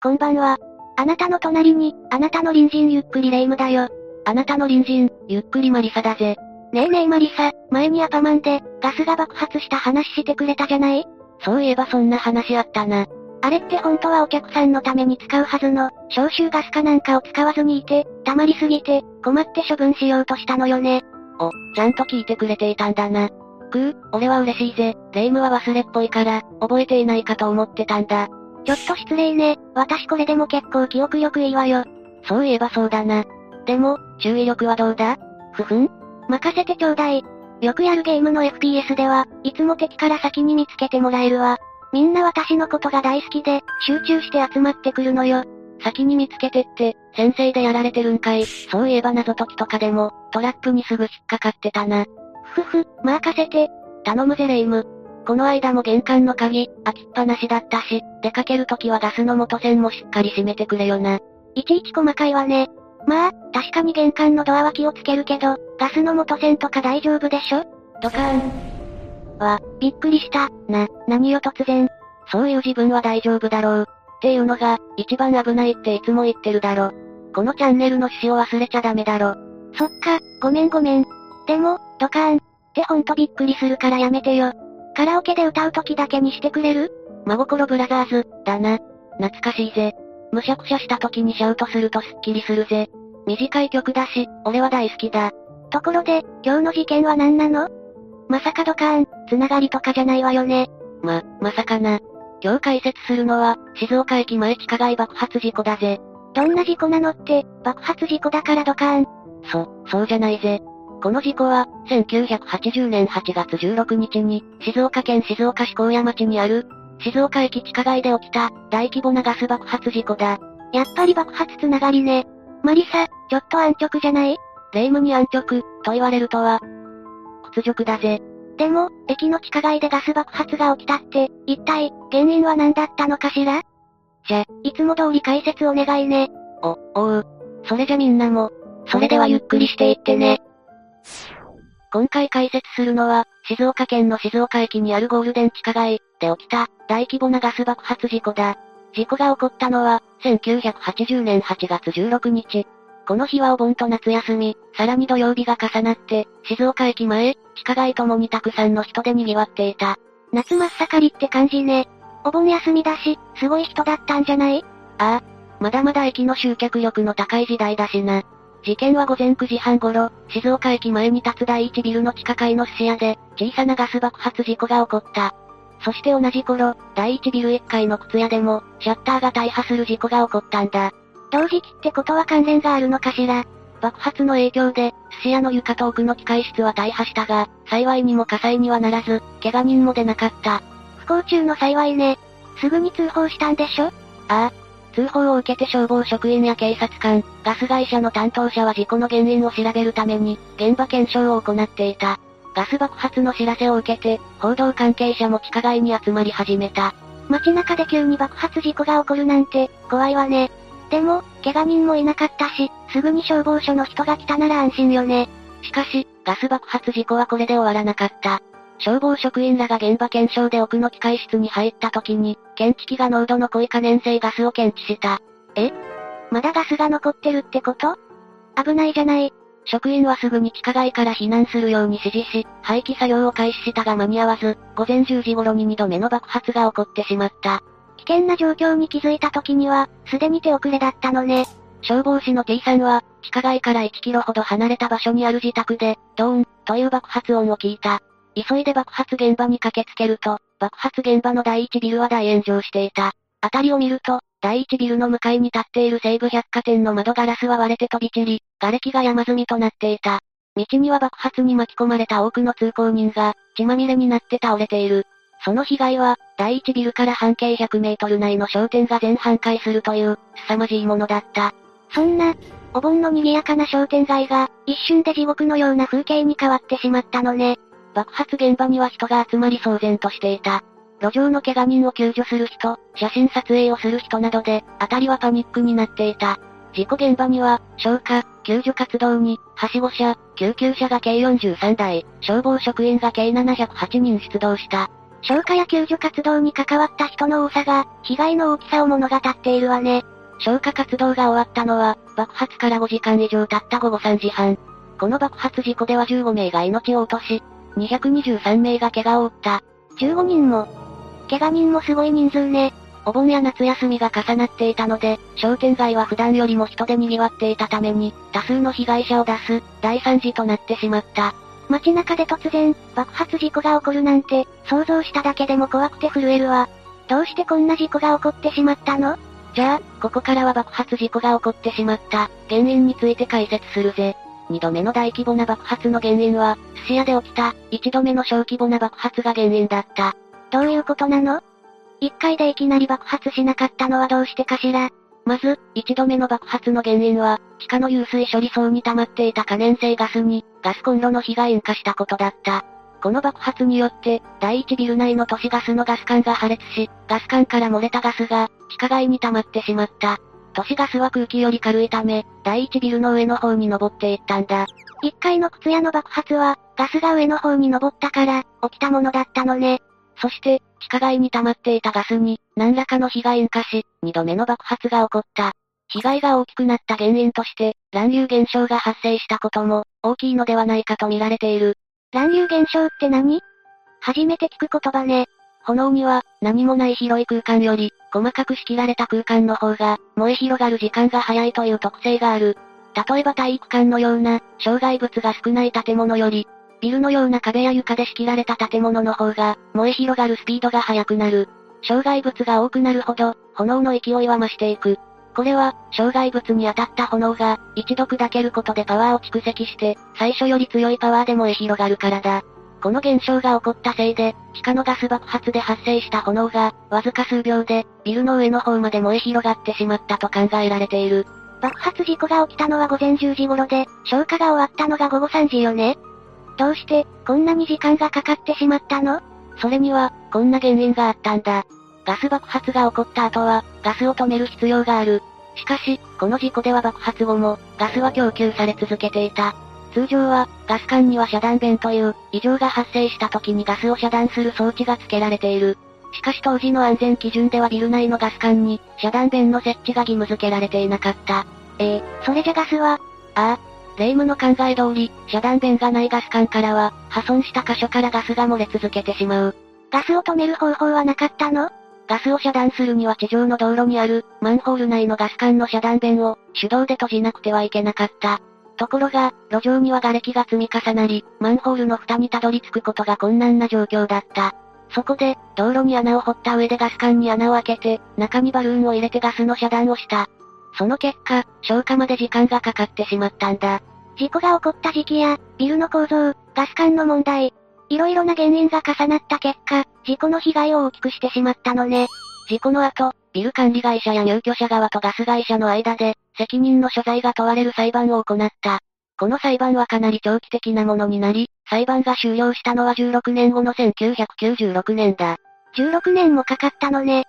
こんばんは。あなたの隣に、あなたの隣人ゆっくりレ夢ムだよ。あなたの隣人、ゆっくりマリサだぜ。ねえねえマリサ、前にアパマンで、ガスが爆発した話してくれたじゃない？そういえばそんな話あったな。あれって本当はお客さんのために使うはずの、消臭ガスかなんかを使わずにいて、溜まりすぎて、困って処分しようとしたのよね。お、ちゃんと聞いてくれていたんだな。くー、俺は嬉しいぜ。レ夢ムは忘れっぽいから、覚えていないかと思ってたんだ。ちょっと失礼ね。私これでも結構記憶力いいわよ。そういえばそうだな。でも、注意力はどうだ？ふふん任せてちょうだい。よくやるゲームの FPS では、いつも敵から先に見つけてもらえるわ。みんな私のことが大好きで、集中して集まってくるのよ。先に見つけてって、先生でやられてるんかい。そういえば謎解きとかでも、トラップにすぐ引っかかってたな。ふふ、任せて。頼むぜレイム。この間も玄関の鍵、開きっぱなしだったし、出かけるときはガスの元栓もしっかり閉めてくれよな。いちいち細かいわね。まあ、確かに玄関のドアは気をつけるけど、ガスの元栓とか大丈夫でしょ？ドカーン。わ、びっくりした。な、何よ突然。そういう自分は大丈夫だろう。っていうのが、一番危ないっていつも言ってるだろ。このチャンネルの趣旨を忘れちゃダメだろ。そっか、ごめんごめん。でも、ドカーン。ってほんとびっくりするからやめてよ。カラオケで歌う時だけにしてくれる？真心ブラザーズ、だな。懐かしいぜ。むしゃくしゃした時にシャウトするとスッキリするぜ。短い曲だし、俺は大好きだ。ところで、今日の事件は何なの？まさかドカーン、つながりとかじゃないわよね。ま、まさかな。今日解説するのは、静岡駅前地下街爆発事故だぜ。どんな事故なのって、爆発事故だからドカーン。そ、そうじゃないぜ。この事故は、1980年8月16日に、静岡県静岡市高野町にある、静岡駅地下街で起きた、大規模なガス爆発事故だ。やっぱり爆発つながりね。マリサ、ちょっと安直じゃない？霊夢に安直、と言われるとは、屈辱だぜ。でも、駅の地下街でガス爆発が起きたって、一体、原因は何だったのかしら？じゃ、いつも通り解説お願いね。お、おう。それじゃみんなも、それではゆっくりしていってね。今回解説するのは、静岡県の静岡駅にあるゴールデン地下街で起きた大規模なガス爆発事故だ。事故が起こったのは、1980年8月16日。この日はお盆と夏休み、さらに土曜日が重なって、静岡駅前、地下街ともにたくさんの人で賑わっていた。夏真っ盛りって感じね。お盆休みだし、すごい人だったんじゃない？ああ。まだまだ駅の集客力の高い時代だしな。事件は午前9時半頃、静岡駅前に立つ第一ビルの地下階の寿司屋で、小さなガス爆発事故が起こった。そして同じ頃、第一ビル1階の靴屋でも、シャッターが大破する事故が起こったんだ。同時期ってことは関連があるのかしら？爆発の影響で、寿司屋の床と奥の機械室は大破したが、幸いにも火災にはならず、怪我人も出なかった。不幸中の幸いね。すぐに通報したんでしょ？ああ、通報を受けて消防職員や警察官、ガス会社の担当者は事故の原因を調べるために、現場検証を行っていた。ガス爆発の知らせを受けて、報道関係者も地下街に集まり始めた。街中で急に爆発事故が起こるなんて、怖いわね。でも、怪我人もいなかったし、すぐに消防署の人が来たなら安心よね。しかし、ガス爆発事故はこれで終わらなかった。消防職員らが現場検証で奥の機械室に入った時に、検知器が濃度の濃い可燃性ガスを検知した。え？まだガスが残ってるってこと？危ないじゃない。職員はすぐに地下街から避難するように指示し、廃棄作業を開始したが間に合わず、午前10時頃に2度目の爆発が起こってしまった。危険な状況に気づいた時には、すでに手遅れだったのね。消防士の T さんは、地下街から1キロほど離れた場所にある自宅で、ドーン、という爆発音を聞いた。急いで爆発現場に駆けつけると、爆発現場の第一ビルは大炎上していた。辺りを見ると、第一ビルの向かいに立っている西武百貨店の窓ガラスは割れて飛び散り、瓦礫が山積みとなっていた。道には爆発に巻き込まれた多くの通行人が、血まみれになって倒れている。その被害は、第一ビルから半径100メートル内の商店が全半壊するという、凄まじいものだった。そんな、お盆の賑やかな商店街が、一瞬で地獄のような風景に変わってしまったのね。爆発現場には人が集まり騒然としていた。路上の怪我人を救助する人、写真撮影をする人などで、辺りはパニックになっていた。事故現場には、消火、救助活動に、はしご車、救急車が計43台、消防職員が計708人出動した。消火や救助活動に関わった人の多さが、被害の大きさを物語っているわね。消火活動が終わったのは、爆発から5時間以上経った午後3時半。この爆発事故では15名が命を落とし、223名が怪我を負った。15人も。怪我人もすごい人数ね。お盆や夏休みが重なっていたので、商店街は普段よりも人で賑わっていたために、多数の被害者を出す、大惨事となってしまった。街中で突然、爆発事故が起こるなんて、想像しただけでも怖くて震えるわ。どうしてこんな事故が起こってしまったの？じゃあ、ここからは爆発事故が起こってしまった、原因について解説するぜ。二度目の大規模な爆発の原因は、寿司屋で起きた、一度目の小規模な爆発が原因だった。どういうことなの？一回でいきなり爆発しなかったのはどうしてかしら？まず、一度目の爆発の原因は、地下の湧水処理層に溜まっていた可燃性ガスに、ガスコンロの火が引火したことだった。この爆発によって、第一ビル内の都市ガスのガス管が破裂し、ガス管から漏れたガスが、地下街に溜まってしまった。都市ガスは空気より軽いため、第一ビルの上の方に登っていったんだ。一階の靴屋の爆発は、ガスが上の方に登ったから、起きたものだったのね。そして、地下街に溜まっていたガスに、何らかの火が引火し、二度目の爆発が起こった。被害が大きくなった原因として、乱流現象が発生したことも、大きいのではないかと見られている。乱流現象って何？初めて聞く言葉ね。炎には、何もない広い空間より、細かく仕切られた空間の方が、燃え広がる時間が早いという特性がある。例えば体育館のような、障害物が少ない建物より、ビルのような壁や床で仕切られた建物の方が、燃え広がるスピードが速くなる。障害物が多くなるほど、炎の勢いは増していく。これは、障害物に当たった炎が、一度砕けることでパワーを蓄積して、最初より強いパワーで燃え広がるからだ。この現象が起こったせいで、地下のガス爆発で発生した炎が、わずか数秒で、ビルの上の方まで燃え広がってしまったと考えられている。爆発事故が起きたのは午前10時頃で、消火が終わったのが午後3時よねどうして、こんなに時間がかかってしまったの？それには、こんな原因があったんだ。ガス爆発が起こった後は、ガスを止める必要がある。しかし、この事故では爆発後も、ガスは供給され続けていた。通常は、ガス管には遮断弁という、異常が発生した時にガスを遮断する装置が付けられている。しかし当時の安全基準ではビル内のガス管に、遮断弁の設置が義務付けられていなかった。えー、それじゃガスはああ、霊夢の考え通り、遮断弁がないガス管からは、破損した箇所からガスが漏れ続けてしまう。ガスを止める方法はなかったの？ガスを遮断するには地上の道路にある、マンホール内のガス管の遮断弁を、手動で閉じなくてはいけなかった。ところが、路上には瓦礫が積み重なり、マンホールの蓋にたどり着くことが困難な状況だった。そこで、道路に穴を掘った上でガス管に穴を開けて、中にバルーンを入れてガスの遮断をした。その結果、消火まで時間がかかってしまったんだ。事故が起こった時期や、ビルの構造、ガス管の問題、いろいろな原因が重なった結果、事故の被害を大きくしてしまったのね。事故の後、ビル管理会社や入居者側とガス会社の間で、責任の所在が問われる裁判を行った。この裁判はかなり長期的なものになり、裁判が終了したのは16年後の1996年だ。16年もかかったのね。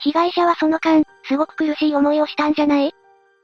被害者はその間、すごく苦しい思いをしたんじゃない？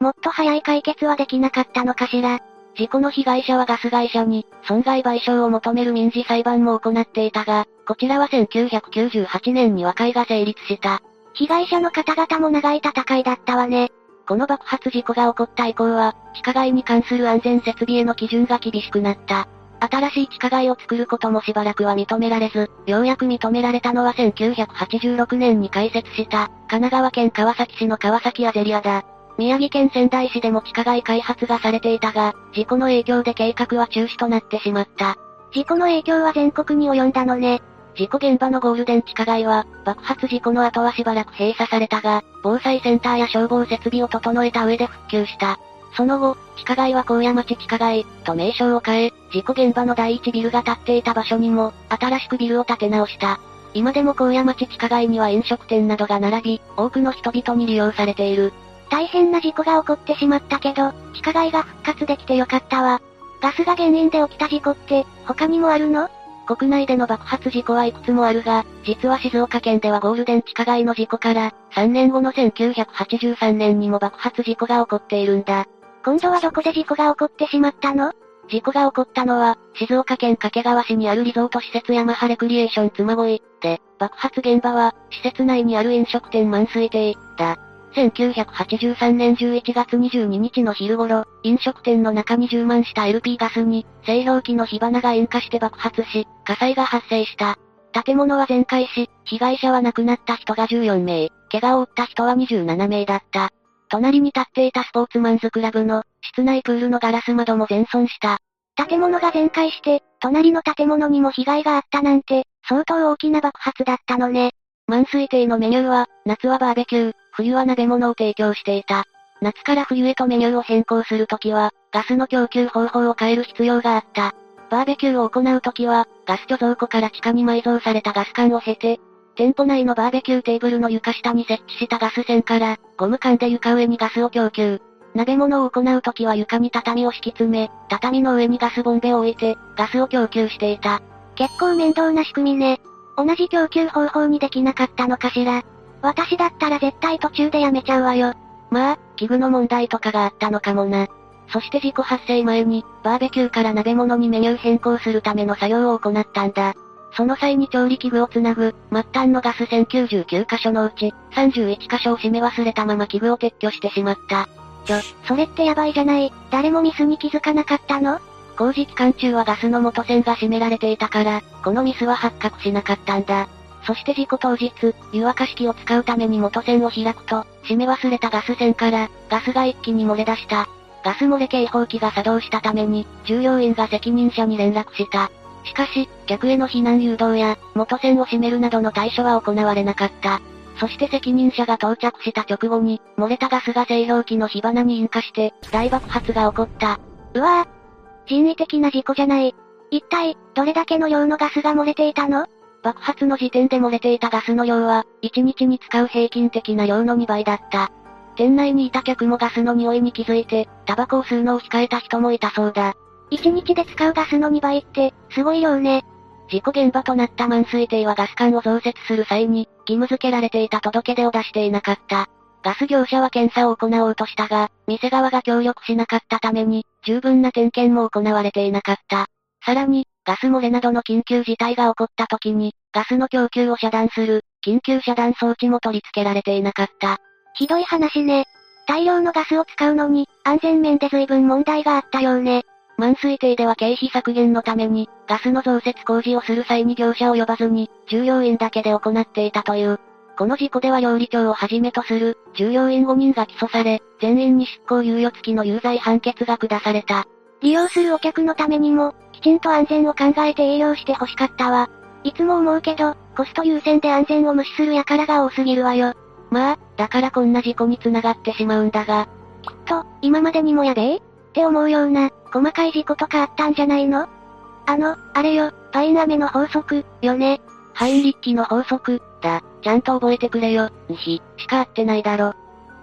もっと早い解決はできなかったのかしら？事故の被害者はガス会社に、損害賠償を求める民事裁判も行っていたが、こちらは1998年に和解が成立した。被害者の方々も長い戦いだったわね。この爆発事故が起こった以降は、地下街に関する安全設備への基準が厳しくなった。新しい地下街を作ることもしばらくは認められず、ようやく認められたのは1986年に開設した、神奈川県川崎市の川崎アゼリアだ。宮城県仙台市でも地下街開発がされていたが、事故の影響で計画は中止となってしまった。事故の影響は全国に及んだのね。事故現場のゴールデン地下街は、爆発事故の後はしばらく閉鎖されたが、防災センターや消防設備を整えた上で復旧した。その後、地下街は高野町地下街、と名称を変え、事故現場の第一ビルが建っていた場所にも、新しくビルを建て直した。今でも高野町地下街には飲食店などが並び、多くの人々に利用されている。大変な事故が起こってしまったけど、地下街が復活できてよかったわ。ガスが原因で起きた事故って、他にもあるの？国内での爆発事故はいくつもあるが、実は静岡県ではゴールデン地下街の事故から、3年後の1983年にも爆発事故が起こっているんだ。今度はどこで事故が起こってしまったの？事故が起こったのは、静岡県掛川市にあるリゾート施設ヤマハレクリエーション妻恋で、爆発現場は、施設内にある飲食店満水亭だ。1983年11月22日の昼頃、飲食店の中に充満した LP ガスに、製氷機の火花が引火して爆発し、火災が発生した。建物は全壊し、被害者は亡くなった人が14名、怪我を負った人は27名だった。隣に立っていたスポーツマンズクラブの、室内プールのガラス窓も全損した。建物が全壊して、隣の建物にも被害があったなんて、相当大きな爆発だったのね。満水亭のメニューは、夏はバーベキュー、冬は鍋物を提供していた。夏から冬へとメニューを変更するときは、ガスの供給方法を変える必要があった。バーベキューを行うときは、ガス貯蔵庫から地下に埋蔵されたガス管を経て、店舗内のバーベキューテーブルの床下に設置したガス栓から、ゴム管で床上にガスを供給。鍋物を行うときは床に畳を敷き詰め、畳の上にガスボンベを置いて、ガスを供給していた。結構面倒な仕組みね。同じ供給方法にできなかったのかしら。私だったら絶対途中でやめちゃうわよ。まあ、器具の問題とかがあったのかもな。そして事故発生前に、バーベキューから鍋物にメニュー変更するための作業を行ったんだ。その際に調理器具をつなぐ、末端のガス栓99箇所のうち、31箇所を閉め忘れたまま器具を撤去してしまった。ちょ、それってやばいじゃない。誰もミスに気づかなかったの？工事期間中はガスの元栓が閉められていたから、このミスは発覚しなかったんだ。そして事故当日、湯沸かし器を使うために元栓を開くと、閉め忘れたガス栓から、ガスが一気に漏れ出した。ガス漏れ警報器が作動したために、従業員が責任者に連絡した。しかし、客への避難誘導や、元栓を閉めるなどの対処は行われなかった。そして責任者が到着した直後に、漏れたガスが製氷機の火花に引火して、大爆発が起こった。うわぁ。人為的な事故じゃない。一体、どれだけの量のガスが漏れていたの？爆発の時点で漏れていたガスの量は、1日に使う平均的な量の2倍だった。店内にいた客もガスの匂いに気づいて、タバコを吸うのを控えた人もいたそうだ。1日で使うガスの2倍って、すごい量ね。事故現場となった満水亭はガス管を増設する際に、義務付けられていた届け出を出していなかった。ガス業者は検査を行おうとしたが、店側が協力しなかったために、十分な点検も行われていなかった。さらに、ガス漏れなどの緊急事態が起こった時に、ガスの供給を遮断する、緊急遮断装置も取り付けられていなかった。ひどい話ね。大量のガスを使うのに、安全面で随分問題があったようね。満水亭では経費削減のために、ガスの増設工事をする際に業者を呼ばずに、従業員だけで行っていたという。この事故では料理長をはじめとする、従業員5人が起訴され、全員に執行猶予付きの有罪判決が下された。利用するお客のためにも、きちんと安全を考えて営業して欲しかったわ。いつも思うけど、コスト優先で安全を無視する輩が多すぎるわよ。まあ、だからこんな事故に繋がってしまうんだが。きっと、今までにもやべえって思うような、細かい事故とかあったんじゃないの？あの、あれよ、パイン飴の法則、よね。ハインリッキの法則、だ。ちゃんと覚えてくれよ、ひ、しか合ってないだろ。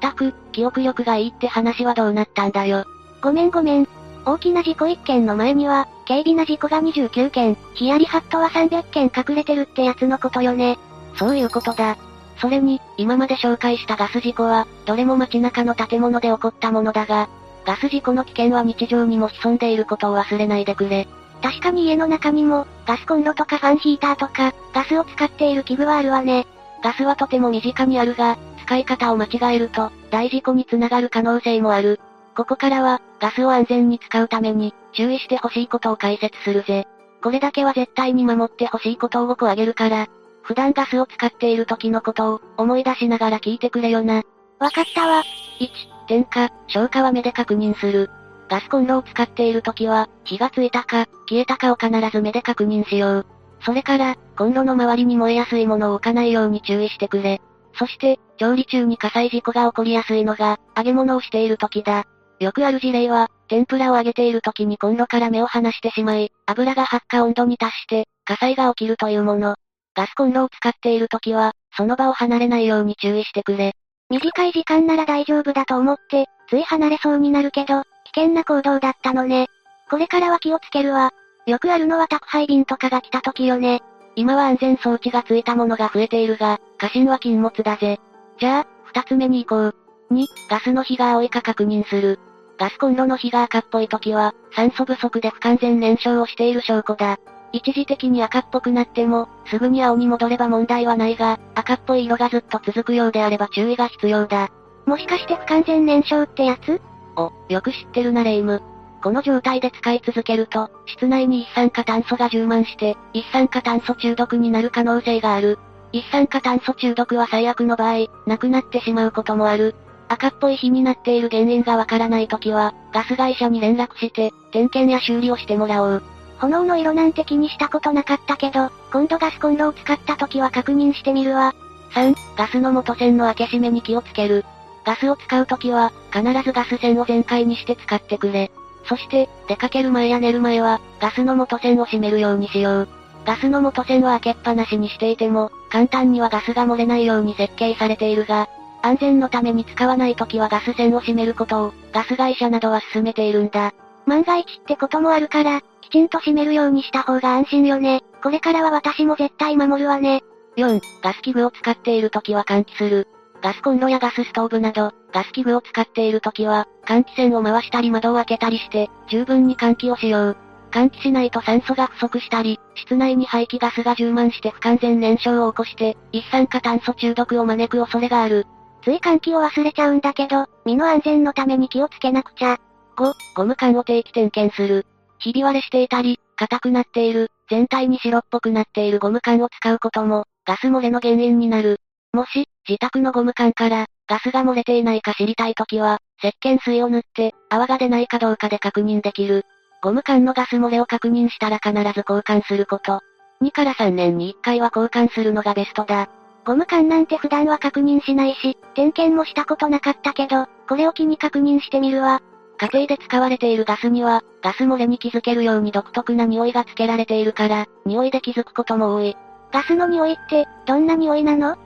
たく、記憶力がいいって話はどうなったんだよ。ごめんごめん。大きな事故1件の前には、軽微な事故が29件、ヒヤリハットは300件隠れてるってやつのことよね。そういうことだ。それに、今まで紹介したガス事故は、どれも街中の建物で起こったものだが、ガス事故の危険は日常にも潜んでいることを忘れないでくれ。確かに家の中にも、ガスコンロとかファンヒーターとか、ガスを使っている器具はあるわね。ガスはとても身近にあるが、使い方を間違えると、大事故につながる可能性もある。ここからは、ガスを安全に使うために、注意してほしいことを解説するぜ。これだけは絶対に守ってほしいことを5個あげるから、普段ガスを使っている時のことを、思い出しながら聞いてくれよな。わかったわ。1、点火、消火は目で確認する。ガスコンロを使っている時は、火がついたか、消えたかを必ず目で確認しよう。それから、コンロの周りに燃えやすいものを置かないように注意してくれ。そして、調理中に火災事故が起こりやすいのが、揚げ物をしている時だ。よくある事例は、天ぷらを揚げている時にコンロから目を離してしまい、油が発火温度に達して、火災が起きるというもの。ガスコンロを使っている時は、その場を離れないように注意してくれ。短い時間なら大丈夫だと思って、つい離れそうになるけど、危険な行動だったのね。これからは気をつけるわ。よくあるのは宅配便とかが来た時よね。今は安全装置がついたものが増えているが、過信は禁物だぜ。じゃあ、二つ目に行こう。2、ガスの火が青いか確認する。ガスコンロの火が赤っぽい時は、酸素不足で不完全燃焼をしている証拠だ。一時的に赤っぽくなっても、すぐに青に戻れば問題はないが、赤っぽい色がずっと続くようであれば注意が必要だ。もしかして不完全燃焼ってやつ？お、よく知ってるなレイム。この状態で使い続けると、室内に一酸化炭素が充満して、一酸化炭素中毒になる可能性がある。一酸化炭素中毒は最悪の場合、亡くなってしまうこともある。赤っぽい火になっている原因がわからないときは、ガス会社に連絡して、点検や修理をしてもらおう。炎の色なんて気にしたことなかったけど、今度ガスコンロを使った時は確認してみるわ。3、ガスの元栓の開け閉めに気をつける。ガスを使う時は、必ずガス栓を全開にして使ってくれ。そして、出かける前や寝る前は、ガスの元栓を閉めるようにしよう。ガスの元栓は開けっぱなしにしていても、簡単にはガスが漏れないように設計されているが、安全のために使わない時はガス栓を閉めることを、ガス会社などは勧めているんだ。万が一ってこともあるから、きちんと閉めるようにした方が安心よね。これからは私も絶対守るわね。4、ガス器具を使っている時は換気する。ガスコンロやガスストーブなど、ガス器具を使っている時は、換気扇を回したり窓を開けたりして、十分に換気をしよう。換気しないと酸素が不足したり、室内に排気ガスが充満して不完全燃焼を起こして、一酸化炭素中毒を招く恐れがある。つい換気を忘れちゃうんだけど、身の安全のために気をつけなくちゃ。5、ゴム管を定期点検する。ひび割れしていたり、硬くなっている、全体に白っぽくなっているゴム管を使うことも、ガス漏れの原因になる。もし、自宅のゴム管から、ガスが漏れていないか知りたいときは、石鹸水を塗って、泡が出ないかどうかで確認できる。ゴム管のガス漏れを確認したら必ず交換すること。2から3年に1回は交換するのがベストだ。ゴム管なんて普段は確認しないし、点検もしたことなかったけど、これを機に確認してみるわ。家庭で使われているガスには、ガス漏れに気づけるように独特な匂いがつけられているから、匂いで気づくことも多い。ガスの匂いって、どんな匂いなの？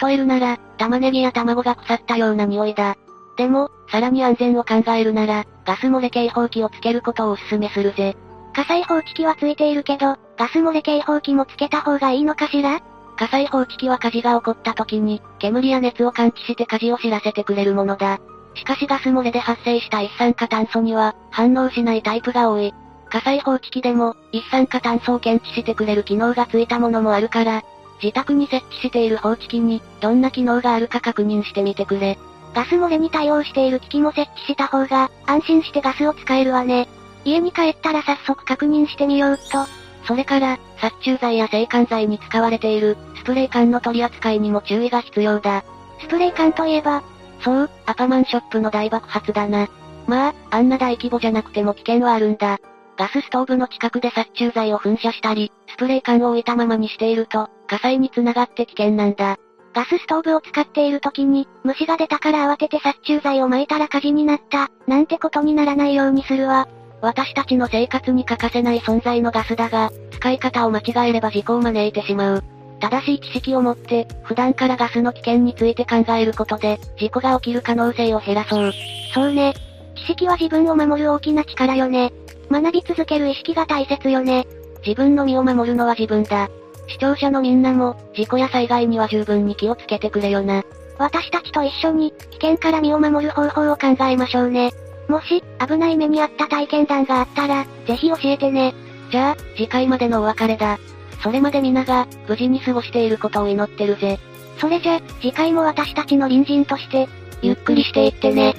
例えるなら、玉ねぎや卵が腐ったような匂いだ。でも、さらに安全を考えるなら、ガス漏れ警報器をつけることをお勧めするぜ。火災報知器はついているけど、ガス漏れ警報器もつけた方がいいのかしら？火災報知器は火事が起こった時に、煙や熱を感知して火事を知らせてくれるものだ。しかしガス漏れで発生した一酸化炭素には、反応しないタイプが多い。火災報知器でも、一酸化炭素を検知してくれる機能がついたものもあるから、自宅に設置している放置機に、どんな機能があるか確認してみてくれ。ガス漏れに対応している機器も設置した方が、安心してガスを使えるわね。家に帰ったら早速確認してみようっと。それから、殺虫剤や制汗剤に使われている、スプレー缶の取り扱いにも注意が必要だ。スプレー缶といえば、そう、アパマンショップの大爆発だな。まあ、あんな大規模じゃなくても危険はあるんだ。ガスストーブの近くで殺虫剤を噴射したり、スプレー缶を置いたままにしていると、火災につながって危険なんだ。ガスストーブを使っている時に、虫が出たから慌てて殺虫剤を撒いたら火事になった、なんてことにならないようにするわ。私たちの生活に欠かせない存在のガスだが、使い方を間違えれば事故を招いてしまう。正しい知識を持って、普段からガスの危険について考えることで、事故が起きる可能性を減らそう。そうね。知識は自分を守る大きな力よね。学び続ける意識が大切よね。自分の身を守るのは自分だ。視聴者のみんなも、事故や災害には十分に気をつけてくれよな。私たちと一緒に、危険から身を守る方法を考えましょうね。もし、危ない目にあった体験談があったら、ぜひ教えてね。じゃあ、次回までのお別れだ。それまで皆が、無事に過ごしていることを祈ってるぜ。それじゃ、次回も私たちの隣人として、ゆっくりしていってね。